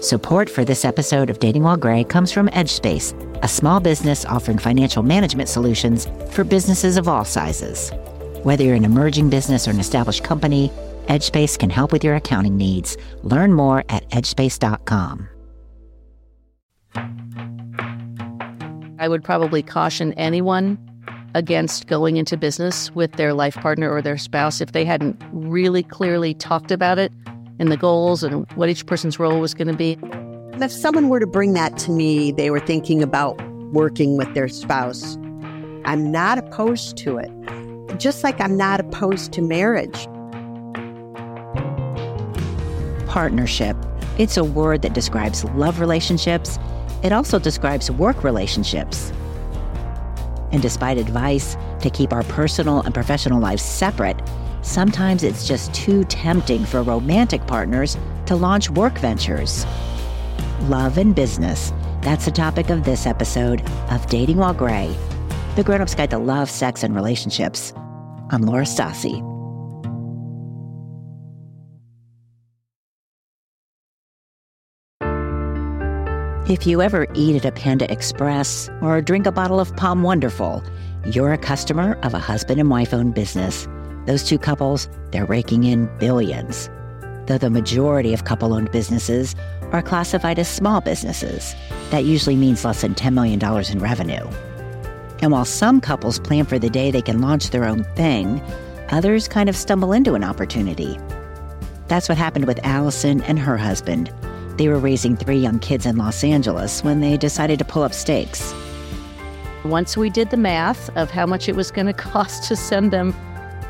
Support for this episode of Dating While Gray comes from EdgeSpace, a small business offering financial management solutions for businesses of all sizes. Whether you're an emerging business or an established company, EdgeSpace can help with your accounting needs. Learn more at edgespace.com. I would probably caution anyone against going into business with their life partner or their spouse if they hadn't really clearly talked about it and the goals and what each person's role was going to be. If someone were to bring that to me, they were thinking about working with their spouse. I'm not opposed to it, just like I'm not opposed to marriage. Partnership. It's a word that describes love relationships. It also describes work relationships. And despite advice to keep our personal and professional lives separate, sometimes it's just too tempting for romantic partners to launch work ventures. Love and business. That's the topic of this episode of Dating While Gray, the grown up's guide to love, sex, and relationships. I'm Laura Stassi. If you ever eat at a Panda Express or drink a bottle of POM Wonderful, you're a customer of a husband and wife owned business. Those two couples, they're raking in billions. Though the majority of couple owned businesses are classified as small businesses, that usually means less than $10 million in revenue. And while some couples plan for the day they can launch their own thing, others kind of stumble into an opportunity. That's what happened with Allison and her husband. They were raising three young kids in Los Angeles when they decided to pull up stakes. Once we did the math of how much it was going to cost to send them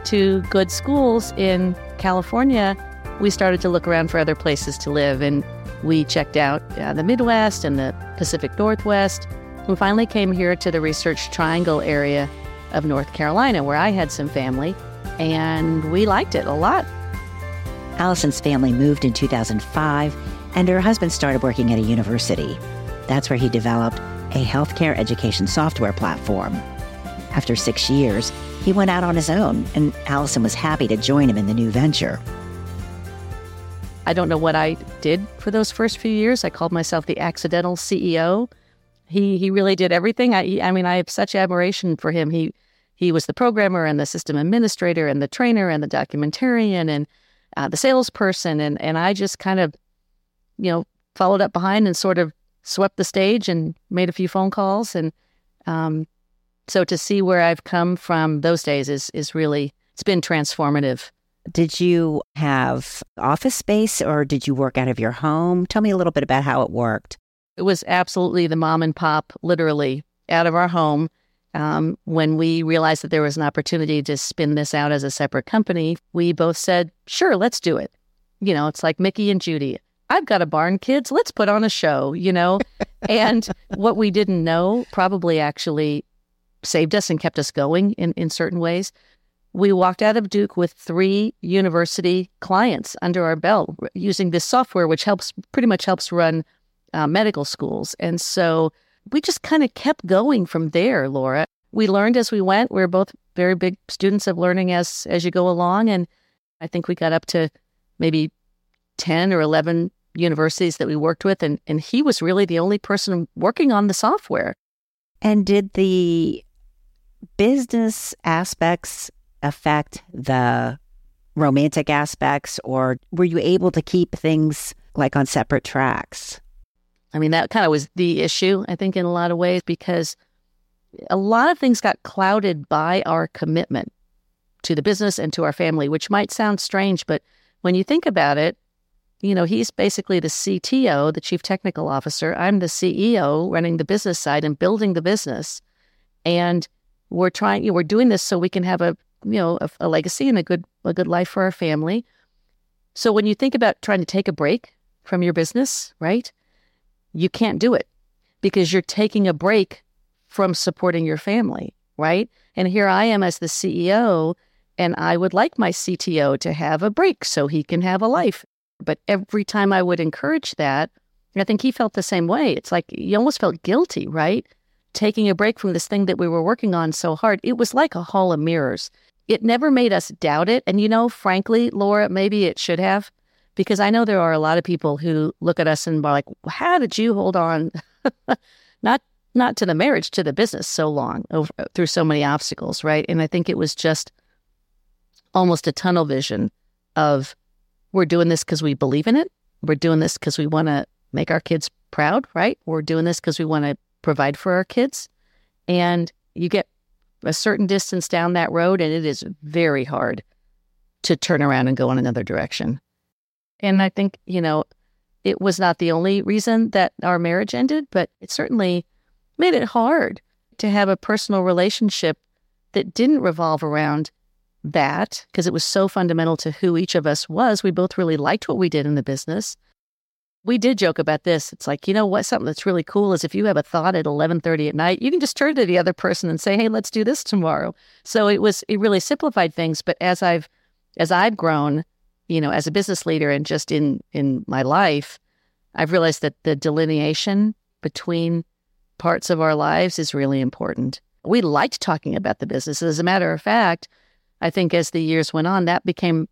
to good schools in California, we started to look around for other places to live. And we checked out uh, the Midwest and the Pacific Northwest. We finally came here to the Research Triangle area of North Carolina, where I had some family, and we liked it a lot. Allison's family moved in 2005 and her husband started working at a university. That's where he developed a healthcare education software platform. After six years, he went out on his own, and Allison was happy to join him in the new venture. I don't know what I did for those first few years. I called myself the accidental CEO. He he really did everything. I I mean, I have such admiration for him. He he was the programmer and the system administrator and the trainer and the documentarian and uh, the salesperson and and I just kind of you know, followed up behind and sort of swept the stage and made a few phone calls. And um, so to see where I've come from those days is is really it's been transformative. Did you have office space or did you work out of your home? Tell me a little bit about how it worked. It was absolutely the mom and pop, literally out of our home. Um, when we realized that there was an opportunity to spin this out as a separate company, we both said, sure, let's do it. You know, it's like Mickey and Judy. I've got a barn, kids. Let's put on a show, you know? and what we didn't know probably actually saved us and kept us going in, in certain ways. We walked out of Duke with three university clients under our belt using this software, which helps pretty much helps run uh, medical schools. And so we just kind of kept going from there, Laura. We learned as we went. We we're both very big students of learning as as you go along. And I think we got up to maybe 10 or 11 universities that we worked with, and, and he was really the only person working on the software. And did the business aspects affect the romantic aspects, or were you able to keep things like on separate tracks? I mean, that kind of was the issue, I think, in a lot of ways, because a lot of things got clouded by our commitment to the business and to our family, which might sound strange, but when you think about it, you know, he's basically the CTO, the chief technical officer. I'm the CEO running the business side and building the business. And we're trying, you know, we're doing this so we can have a, you know, a, a legacy and a good, a good life for our family. So when you think about trying to take a break from your business, right? You can't do it because you're taking a break from supporting your family, right? And here I am as the CEO, and I would like my CTO to have a break so he can have a life but every time I would encourage that, I think he felt the same way. It's like you almost felt guilty, right? Taking a break from this thing that we were working on so hard. It was like a hall of mirrors. It never made us doubt it. And, you know, frankly, Laura, maybe it should have, because I know there are a lot of people who look at us and are like, "How did you hold on?" not not to the marriage, to the business so long over, through so many obstacles, right? And I think it was just almost a tunnel vision of we're doing this because we believe in it. We're doing this because we want to make our kids proud, right? We're doing this because we want to provide for our kids. And you get a certain distance down that road, and it is very hard to turn around and go in another direction. And I think, you know, it was not the only reason that our marriage ended, but it certainly made it hard to have a personal relationship that didn't revolve around that because it was so fundamental to who each of us was. We both really liked what we did in the business. We did joke about this. It's like, you know what, something that's really cool is if you have a thought at 11:30 at night, you can just turn to the other person and say, "Hey, let's do this tomorrow." So it was it really simplified things, but as I've as I've grown, you know, as a business leader and just in in my life, I've realized that the delineation between parts of our lives is really important. We liked talking about the business. As a matter of fact, I think as the years went on, that became,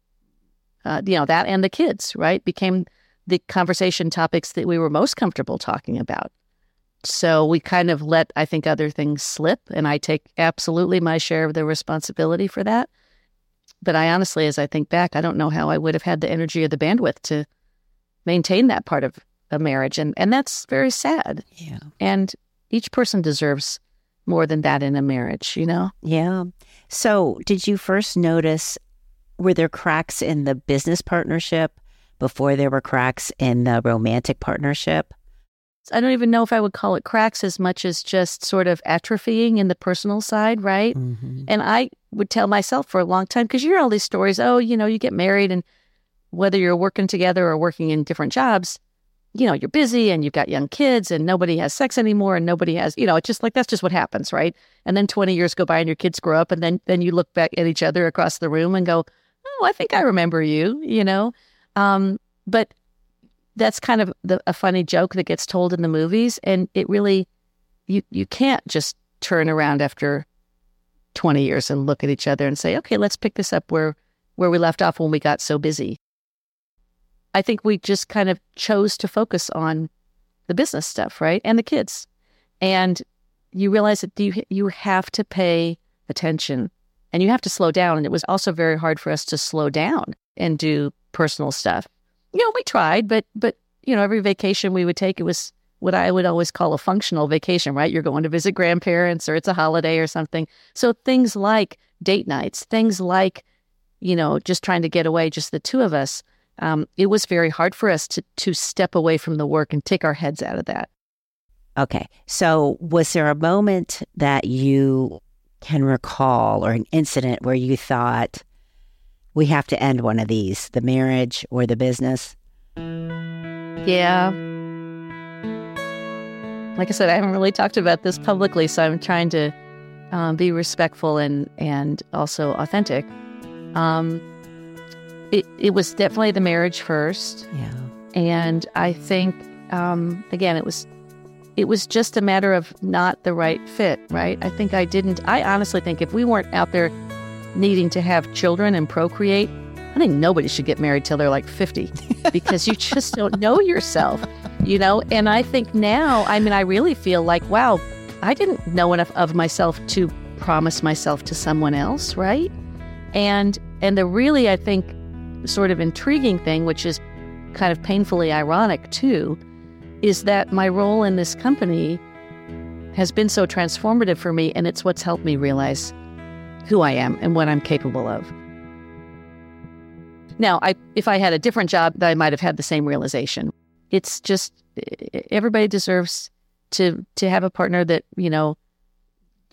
uh, you know, that and the kids, right, became the conversation topics that we were most comfortable talking about. So we kind of let, I think, other things slip. And I take absolutely my share of the responsibility for that. But I honestly, as I think back, I don't know how I would have had the energy or the bandwidth to maintain that part of a marriage. And, and that's very sad. Yeah. And each person deserves more than that in a marriage, you know? Yeah. So, did you first notice were there cracks in the business partnership before there were cracks in the romantic partnership? I don't even know if I would call it cracks as much as just sort of atrophying in the personal side, right? Mm-hmm. And I would tell myself for a long time because you hear all these stories. Oh, you know, you get married, and whether you're working together or working in different jobs, you know, you're busy and you've got young kids and nobody has sex anymore and nobody has, you know, it's just like that's just what happens, right? And then 20 years go by and your kids grow up and then then you look back at each other across the room and go, "Oh, I think I remember you," you know? Um, but that's kind of the, a funny joke that gets told in the movies and it really you you can't just turn around after 20 years and look at each other and say, "Okay, let's pick this up where where we left off when we got so busy." I think we just kind of chose to focus on the business stuff, right? And the kids. And you realize that you you have to pay attention and you have to slow down. And it was also very hard for us to slow down and do personal stuff. You know, we tried, but but you know, every vacation we would take, it was what I would always call a functional vacation, right? You're going to visit grandparents or it's a holiday or something. So things like date nights, things like, you know, just trying to get away, just the two of us um, it was very hard for us to to step away from the work and take our heads out of that. Okay. So, was there a moment that you can recall or an incident where you thought, we have to end one of these, the marriage or the business? Yeah. Like I said, I haven't really talked about this publicly, so I'm trying to um, be respectful and and also authentic. Um, it, it was definitely the marriage first. Yeah. And I think, um, again, it was it was just a matter of not the right fit, right? I think I didn't. I honestly think if we weren't out there needing to have children and procreate, I think nobody should get married till they're like 50 because you just don't know yourself, you know? And I think now, I mean, I really feel like, wow, I didn't know enough of myself to promise myself to someone else, right? And and the really I think sort of intriguing thing, which is kind of painfully ironic too, is that my role in this company has been so transformative for me, and it's what's helped me realize who I am and what I'm capable of. Now, I, if I had a different job, I might have had the same realization. It's just everybody deserves to to have a partner that you know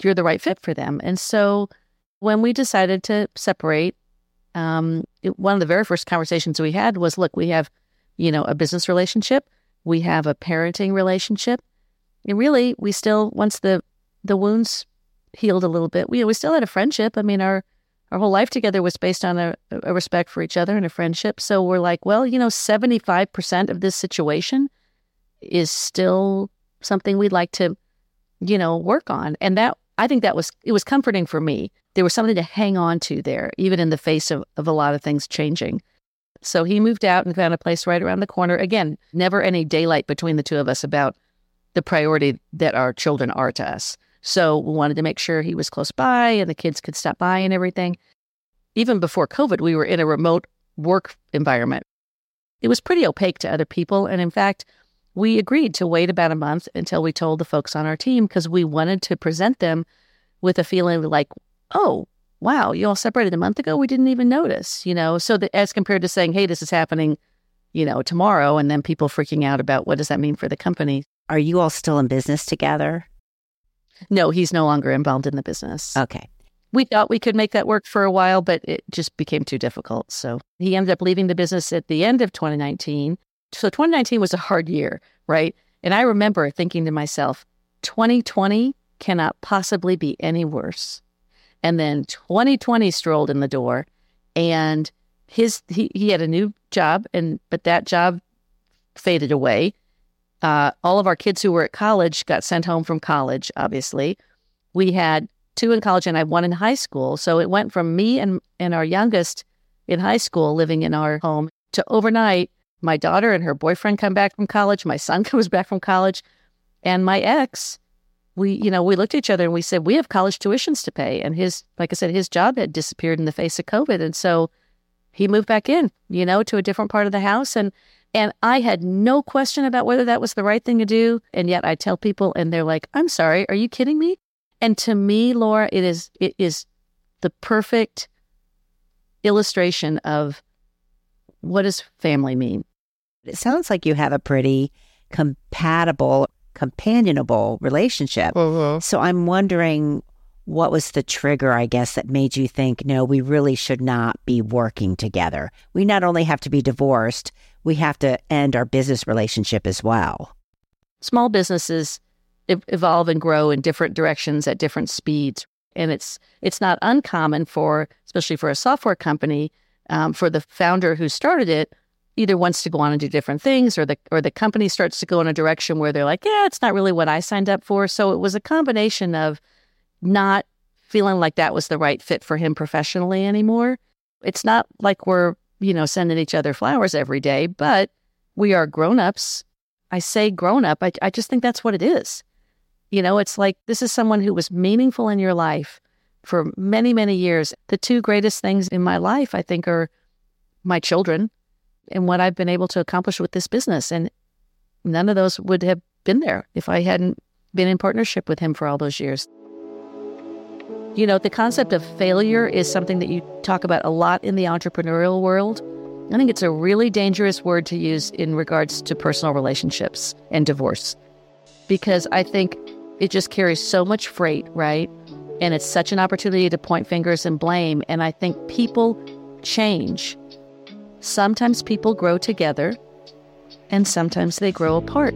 you're the right fit for them. And so, when we decided to separate, um, it, one of the very first conversations we had was, look, we have, you know, a business relationship, we have a parenting relationship, and really, we still once the the wounds healed a little bit, we we still had a friendship. I mean, our our whole life together was based on a, a respect for each other and a friendship. So we're like, well, you know, seventy five percent of this situation is still something we'd like to, you know, work on, and that I think that was it was comforting for me. There was something to hang on to there, even in the face of, of a lot of things changing. So he moved out and found a place right around the corner. Again, never any daylight between the two of us about the priority that our children are to us. So we wanted to make sure he was close by and the kids could stop by and everything. Even before COVID, we were in a remote work environment. It was pretty opaque to other people. And in fact, we agreed to wait about a month until we told the folks on our team because we wanted to present them with a feeling like, oh, wow, you all separated a month ago. We didn't even notice, you know. So that as compared to saying, hey, this is happening, you know, tomorrow, and then people freaking out about what does that mean for the company. Are you all still in business together? No, he's no longer involved in the business. Okay. We thought we could make that work for a while, but it just became too difficult. So he ended up leaving the business at the end of 2019. So 2019 was a hard year, right? And I remember thinking to myself, 2020 cannot possibly be any worse. And then 2020 strolled in the door and his he, he had a new job and but that job faded away. Uh, all of our kids who were at college got sent home from college, obviously. We had two in college and I had one in high school. So it went from me and, and our youngest in high school living in our home to overnight, my daughter and her boyfriend come back from college, my son comes back from college, and my ex we, you know, we looked at each other and we said, we have college tuitions to pay. And his, like I said, his job had disappeared in the face of COVID. And so he moved back in, you know, to a different part of the house. And, and I had no question about whether that was the right thing to do. And yet I tell people and they're like, I'm sorry, are you kidding me? And to me, Laura, it is, it is the perfect illustration of what does family mean? It sounds like you have a pretty compatible companionable relationship. Mm-hmm. So I'm wondering what was the trigger, I guess, that made you think, no, we really should not be working together? We not only have to be divorced, we have to end our business relationship as well. Small businesses evolve and grow in different directions at different speeds. And it's it's not uncommon for, especially for a software company, um, for the founder who started it either wants to go on and do different things or the or the company starts to go in a direction where they're like, yeah, it's not really what I signed up for. So it was a combination of not feeling like that was the right fit for him professionally anymore. It's not like we're, you know, sending each other flowers every day, but we are grown-ups. I say grown up, I, I just think that's what it is. You know, it's like this is someone who was meaningful in your life for many, many years. The two greatest things in my life, I think, are my children and what I've been able to accomplish with this business. And none of those would have been there if I hadn't been in partnership with him for all those years. You know, the concept of failure is something that you talk about a lot in the entrepreneurial world. I think it's a really dangerous word to use in regards to personal relationships and divorce because I think it just carries so much freight, right? And it's such an opportunity to point fingers and blame. And I think people change Sometimes people grow together and sometimes they grow apart.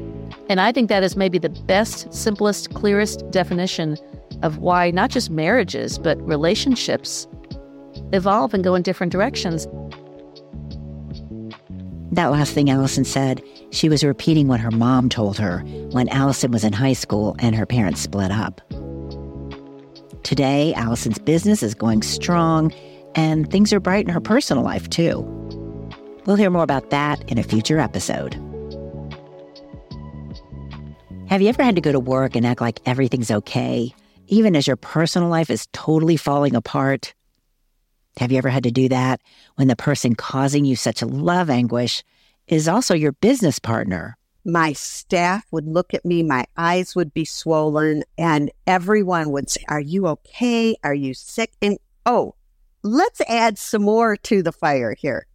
And I think that is maybe the best, simplest, clearest definition of why not just marriages, but relationships evolve and go in different directions. That last thing Allison said, she was repeating what her mom told her when Allison was in high school and her parents split up. Today, Allison's business is going strong and things are bright in her personal life too. We'll hear more about that in a future episode. Have you ever had to go to work and act like everything's okay, even as your personal life is totally falling apart? Have you ever had to do that when the person causing you such love anguish is also your business partner? My staff would look at me, my eyes would be swollen, and everyone would say, Are you okay? Are you sick? And oh, let's add some more to the fire here.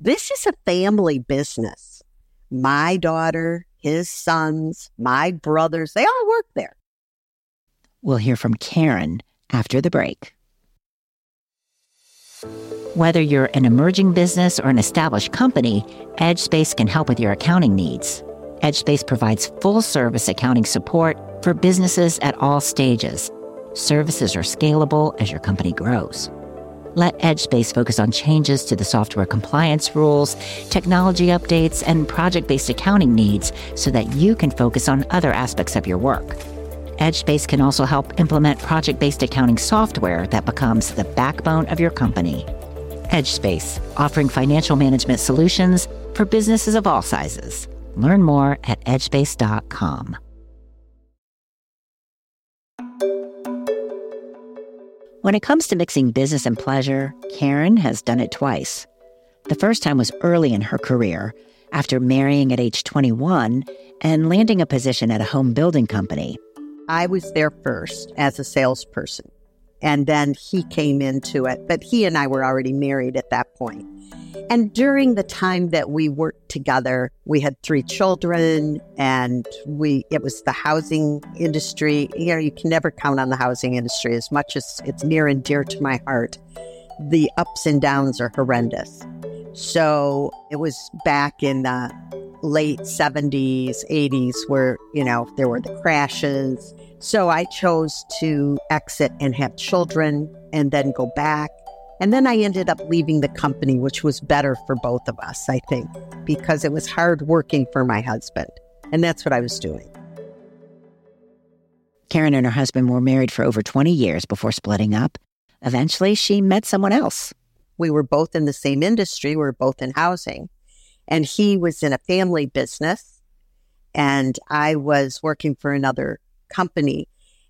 This is a family business. My daughter, his sons, my brothers, they all work there. We'll hear from Karen after the break. Whether you're an emerging business or an established company, EdgeSpace can help with your accounting needs. EdgeSpace provides full service accounting support for businesses at all stages. Services are scalable as your company grows. Let EdgeSpace focus on changes to the software compliance rules, technology updates, and project based accounting needs so that you can focus on other aspects of your work. EdgeSpace can also help implement project based accounting software that becomes the backbone of your company. EdgeSpace, offering financial management solutions for businesses of all sizes. Learn more at edgespace.com. When it comes to mixing business and pleasure, Karen has done it twice. The first time was early in her career, after marrying at age 21 and landing a position at a home building company. I was there first as a salesperson, and then he came into it, but he and I were already married at that point. And during the time that we worked together, we had three children and we it was the housing industry. You know, you can never count on the housing industry as much as it's near and dear to my heart. The ups and downs are horrendous. So it was back in the late 70s, 80s where, you know, there were the crashes. So I chose to exit and have children and then go back and then I ended up leaving the company, which was better for both of us, I think, because it was hard working for my husband. And that's what I was doing. Karen and her husband were married for over 20 years before splitting up. Eventually, she met someone else. We were both in the same industry, we were both in housing. And he was in a family business, and I was working for another company.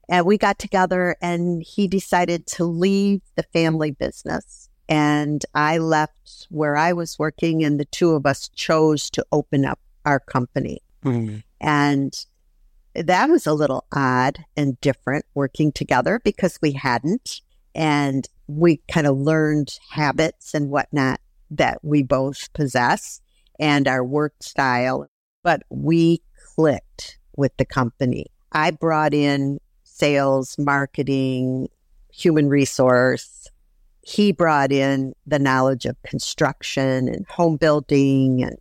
And we got together and he decided to leave the family business. And I left where I was working, and the two of us chose to open up our company. Mm. And that was a little odd and different working together because we hadn't. And we kind of learned habits and whatnot that we both possess and our work style. But we clicked with the company. I brought in sales, marketing, human resource. He brought in the knowledge of construction and home building and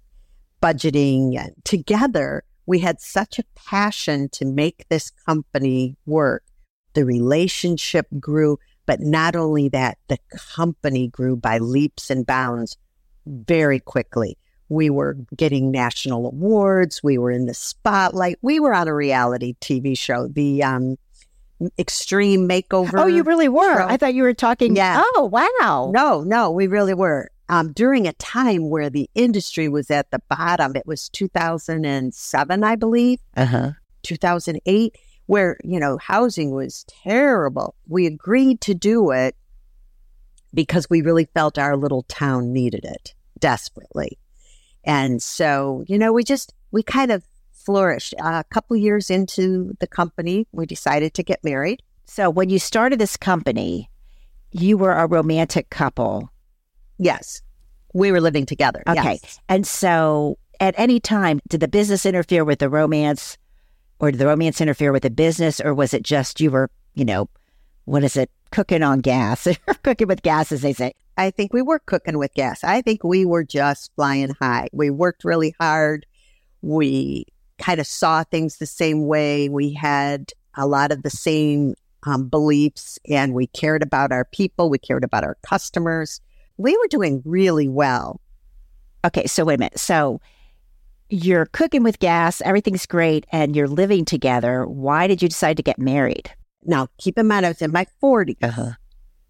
budgeting. And together, we had such a passion to make this company work. The relationship grew, but not only that, the company grew by leaps and bounds very quickly. We were getting national awards. We were in the spotlight. We were on a reality TV show. The um, extreme makeover. Oh, you really were. Show. I thought you were talking. Yeah. Oh, wow. No, no, we really were. Um, during a time where the industry was at the bottom, it was 2007, I believe. Uh huh. 2008, where, you know, housing was terrible. We agreed to do it because we really felt our little town needed it desperately. And so, you know, we just, we kind of flourished. Uh, a couple years into the company, we decided to get married. So when you started this company, you were a romantic couple. Yes. We were living together. Okay. Yes. And so at any time, did the business interfere with the romance or did the romance interfere with the business or was it just you were, you know, what is it, cooking on gas, cooking with gas, as they say? I think we were cooking with gas. I think we were just flying high. We worked really hard. We kind of saw things the same way. We had a lot of the same um, beliefs and we cared about our people. We cared about our customers. We were doing really well. Okay, so wait a minute. So you're cooking with gas, everything's great, and you're living together. Why did you decide to get married? Now, keep in mind, I was in my 40s. Uh-huh.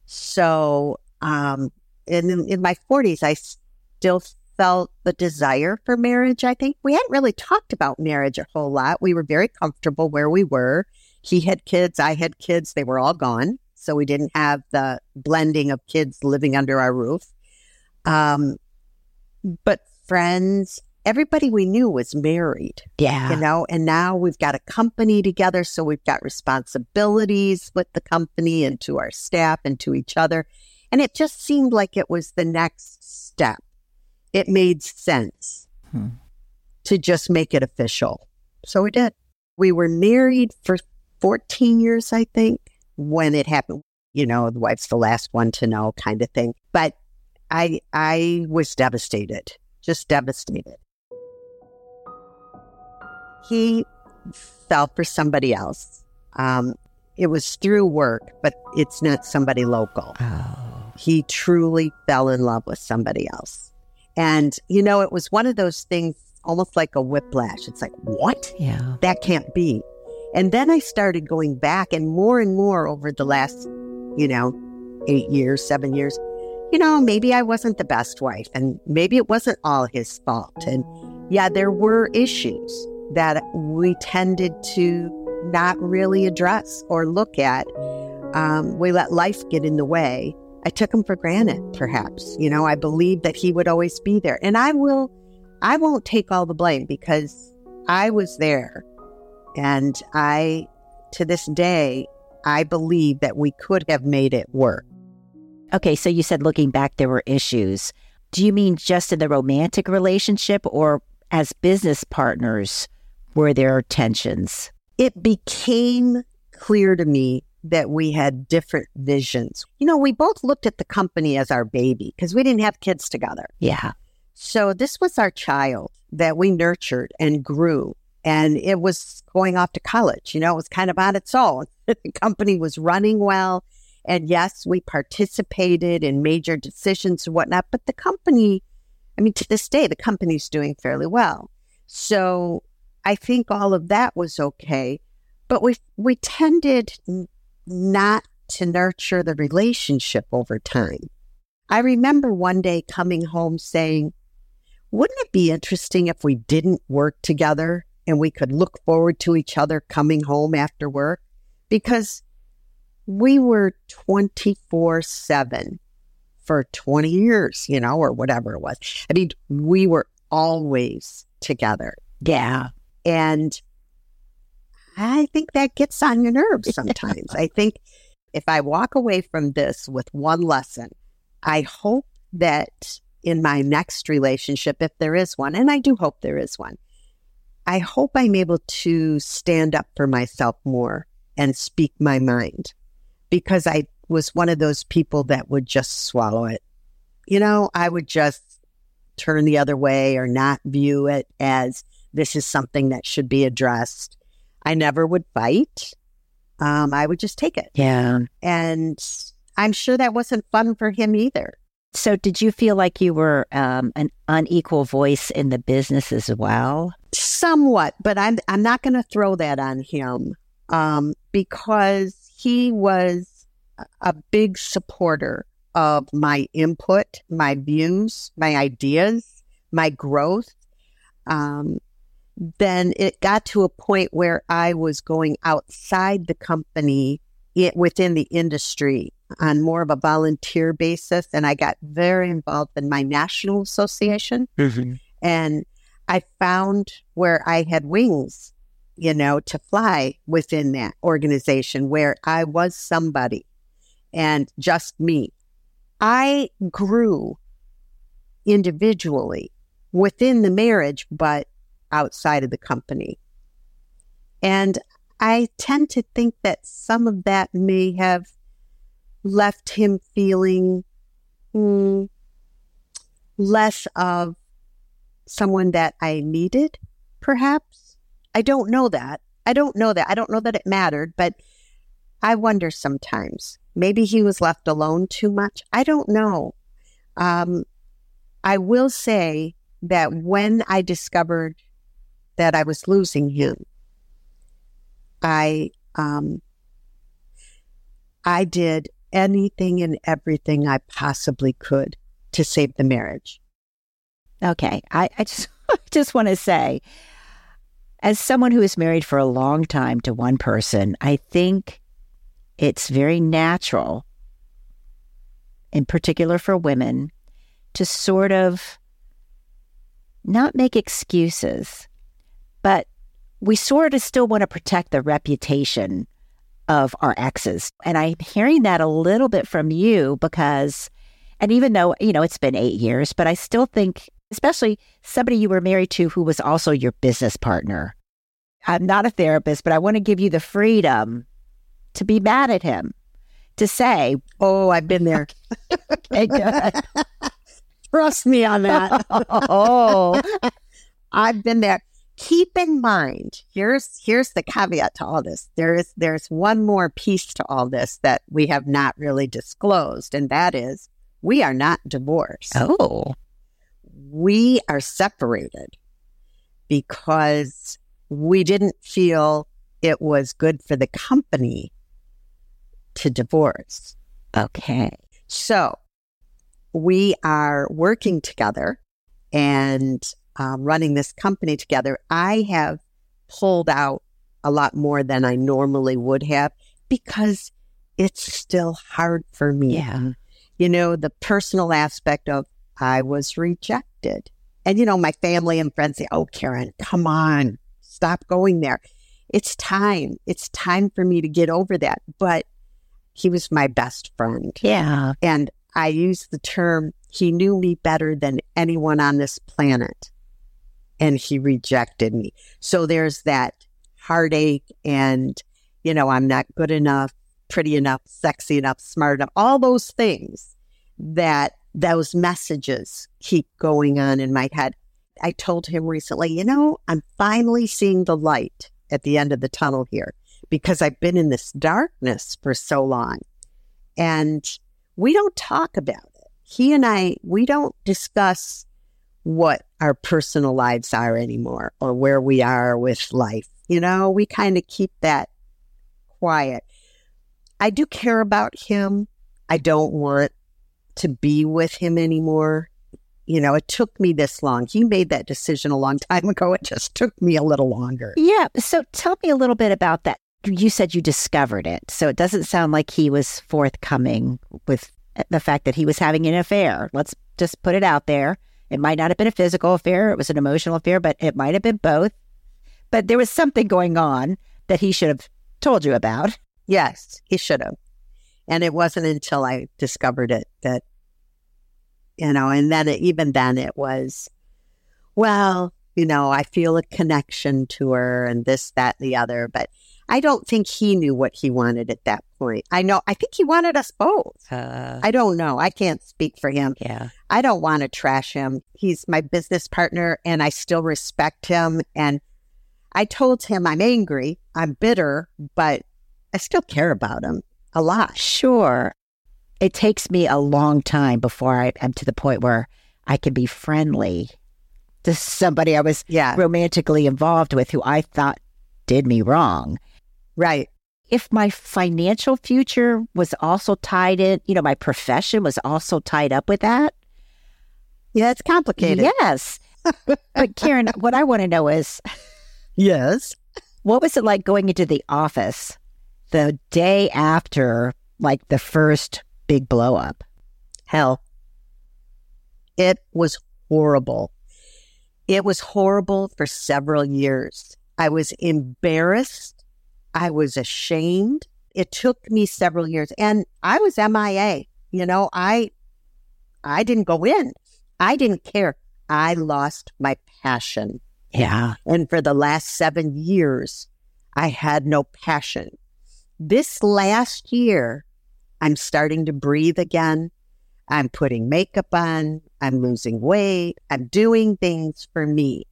So, um, in, in my 40s, I still felt the desire for marriage, I think. We hadn't really talked about marriage a whole lot. We were very comfortable where we were. He had kids, I had kids, they were all gone. So we didn't have the blending of kids living under our roof. Um, but friends, everybody we knew was married. Yeah. You know, and now we've got a company together. So we've got responsibilities with the company and to our staff and to each other. And it just seemed like it was the next step it made sense hmm. to just make it official. So we did. We were married for 14 years, I think, when it happened. You know, the wife's the last one to know kind of thing. But I I was devastated, just devastated. He fell for somebody else. Um, it was through work, but it's not somebody local. Oh. He truly fell in love with somebody else. And, you know, it was one of those things almost like a whiplash. It's like, what? Yeah. That can't be. And then I started going back and more and more over the last, you know, eight years, seven years. you know, maybe I wasn't the best wife and maybe it wasn't all his fault. And yeah, there were issues that we tended to not really address or look at. Um, we let life get in the way. I took him for granted, perhaps. You know, I believed that he would always be there. And I will, I won't take all the blame because I was there. And I, to this day, I believe that we could have made it work. Okay, so you said looking back, there were issues. Do you mean just in the romantic relationship or as business partners, were there tensions? It became clear to me that we had different visions. You know, we both looked at the company as our baby because we didn't have kids together. Yeah. So this was our child that we nurtured and grew. And it was going off to college. You know, it was kind of on its own. the company was running well. And yes, we participated in major decisions and whatnot, but the company, I mean, to this day, the company's doing fairly well. So I think all of that was okay. But we we tended not to nurture the relationship over time. I remember one day coming home saying, wouldn't it be interesting if we didn't work together and we could look forward to each other coming home after work? Because we were 24 7 for 20 years, you know, or whatever it was. I mean, we were always together. Yeah. And I think that gets on your nerves sometimes. I think if I walk away from this with one lesson, I hope that in my next relationship, if there is one, and I do hope there is one, I hope I'm able to stand up for myself more and speak my mind because I was one of those people that would just swallow it. You know, I would just turn the other way or not view it as this is something that should be addressed. I never would fight. Um, I would just take it. Yeah. And I'm sure that wasn't fun for him either. So, did you feel like you were um, an unequal voice in the business as well? Somewhat, but I'm I'm not going to throw that on him um, because he was a big supporter of my input, my views, my ideas, my growth. Um, then it got to a point where I was going outside the company it, within the industry on more of a volunteer basis. And I got very involved in my national association. Mm-hmm. And I found where I had wings, you know, to fly within that organization where I was somebody and just me. I grew individually within the marriage, but outside of the company. And I tend to think that some of that may have left him feeling mm, less of someone that I needed, perhaps. I don't know that. I don't know that. I don't know that it mattered, but I wonder sometimes. Maybe he was left alone too much. I don't know. Um, I will say that when I discovered that I was losing him, I um, I did anything and everything I possibly could to save the marriage. Okay, I, I just just want to say, as someone who is married for a long time to one person, I think it's very natural, in particular for women, to sort of not make excuses, we sort of still want to protect the reputation of our exes. And I'm hearing that a little bit from you because, and even though, you know, it's been eight years, but I still think, especially somebody you were married to who was also your business partner. I'm not a therapist, but I want to give you the freedom to be mad at him, to say, Oh, I've been there. okay. Trust me on that. oh, I've been there. Keep in mind, here's here's the caveat to all this. There is there's one more piece to all this that we have not really disclosed, and that is we are not divorced. Oh. We are separated because we didn't feel it was good for the company to divorce. Okay. So we are working together and um, running this company together, I have pulled out a lot more than I normally would have because it's still hard for me. Yeah. You know, the personal aspect of I was rejected. And, you know, my family and friends say, Oh, Karen, come on, stop going there. It's time. It's time for me to get over that. But he was my best friend. Yeah. And I use the term, he knew me better than anyone on this planet. And he rejected me. So there's that heartache and, you know, I'm not good enough, pretty enough, sexy enough, smart enough, all those things that those messages keep going on in my head. I told him recently, you know, I'm finally seeing the light at the end of the tunnel here because I've been in this darkness for so long. And we don't talk about it. He and I, we don't discuss what our personal lives are anymore or where we are with life. You know, we kind of keep that quiet. I do care about him. I don't want to be with him anymore. You know, it took me this long. He made that decision a long time ago. It just took me a little longer. Yeah. So tell me a little bit about that. You said you discovered it. So it doesn't sound like he was forthcoming with the fact that he was having an affair. Let's just put it out there. It might not have been a physical affair, it was an emotional affair, but it might have been both. But there was something going on that he should have told you about. Yes, he should have. And it wasn't until I discovered it that, you know, and then it, even then it was, well, you know, I feel a connection to her and this, that, and the other. But I don't think he knew what he wanted at that point. I know, I think he wanted us both. Uh, I don't know. I can't speak for him. yeah. I don't want to trash him. He's my business partner and I still respect him. And I told him I'm angry, I'm bitter, but I still care about him a lot. Sure. It takes me a long time before I am to the point where I can be friendly to somebody I was Yeah, romantically involved with who I thought did me wrong. Right. If my financial future was also tied in, you know, my profession was also tied up with that. Yeah, it's complicated. Yes. but Karen, what I want to know is Yes. what was it like going into the office the day after like the first big blow up? Hell. It was horrible. It was horrible for several years. I was embarrassed. I was ashamed. It took me several years and I was MIA. You know, I, I didn't go in. I didn't care. I lost my passion. Yeah. And for the last seven years, I had no passion. This last year, I'm starting to breathe again. I'm putting makeup on. I'm losing weight. I'm doing things for me.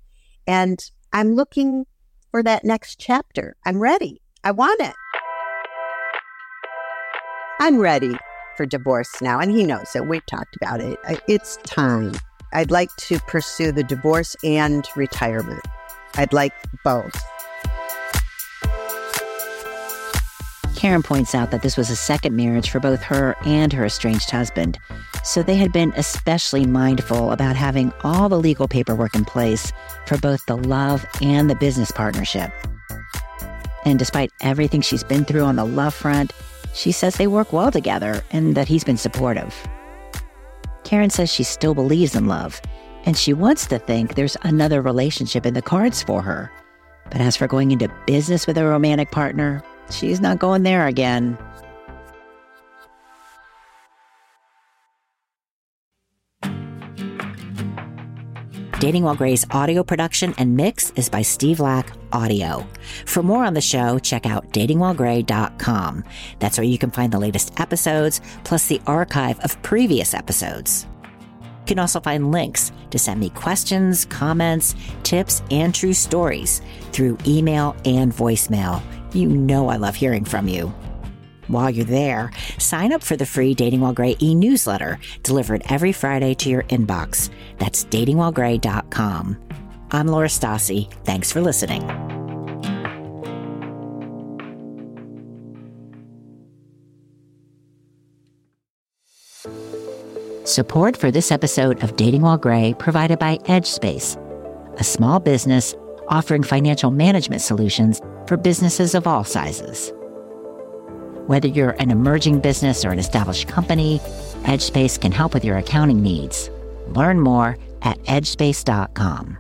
And I'm looking for that next chapter. I'm ready. I want it. I'm ready for divorce now. And he knows it. We've talked about it. It's time. I'd like to pursue the divorce and retirement. I'd like both. Karen points out that this was a second marriage for both her and her estranged husband, so they had been especially mindful about having all the legal paperwork in place for both the love and the business partnership. And despite everything she's been through on the love front, she says they work well together and that he's been supportive. Karen says she still believes in love, and she wants to think there's another relationship in the cards for her. But as for going into business with a romantic partner, she's not going there again. Dating While Gray's audio production and mix is by Steve Lack Audio. For more on the show, check out datingwhilegray.com. That's where you can find the latest episodes, plus the archive of previous episodes. You can also find links to send me questions, comments, tips, and true stories through email and voicemail. You know I love hearing from you. While you're there, sign up for the free Dating While Gray e newsletter delivered every Friday to your inbox. That's datingwhilegray.com. I'm Laura Stassi. Thanks for listening. Support for this episode of Dating While Gray provided by EdgeSpace, a small business offering financial management solutions for businesses of all sizes. Whether you're an emerging business or an established company, EdgeSpace can help with your accounting needs. Learn more at edgespace.com.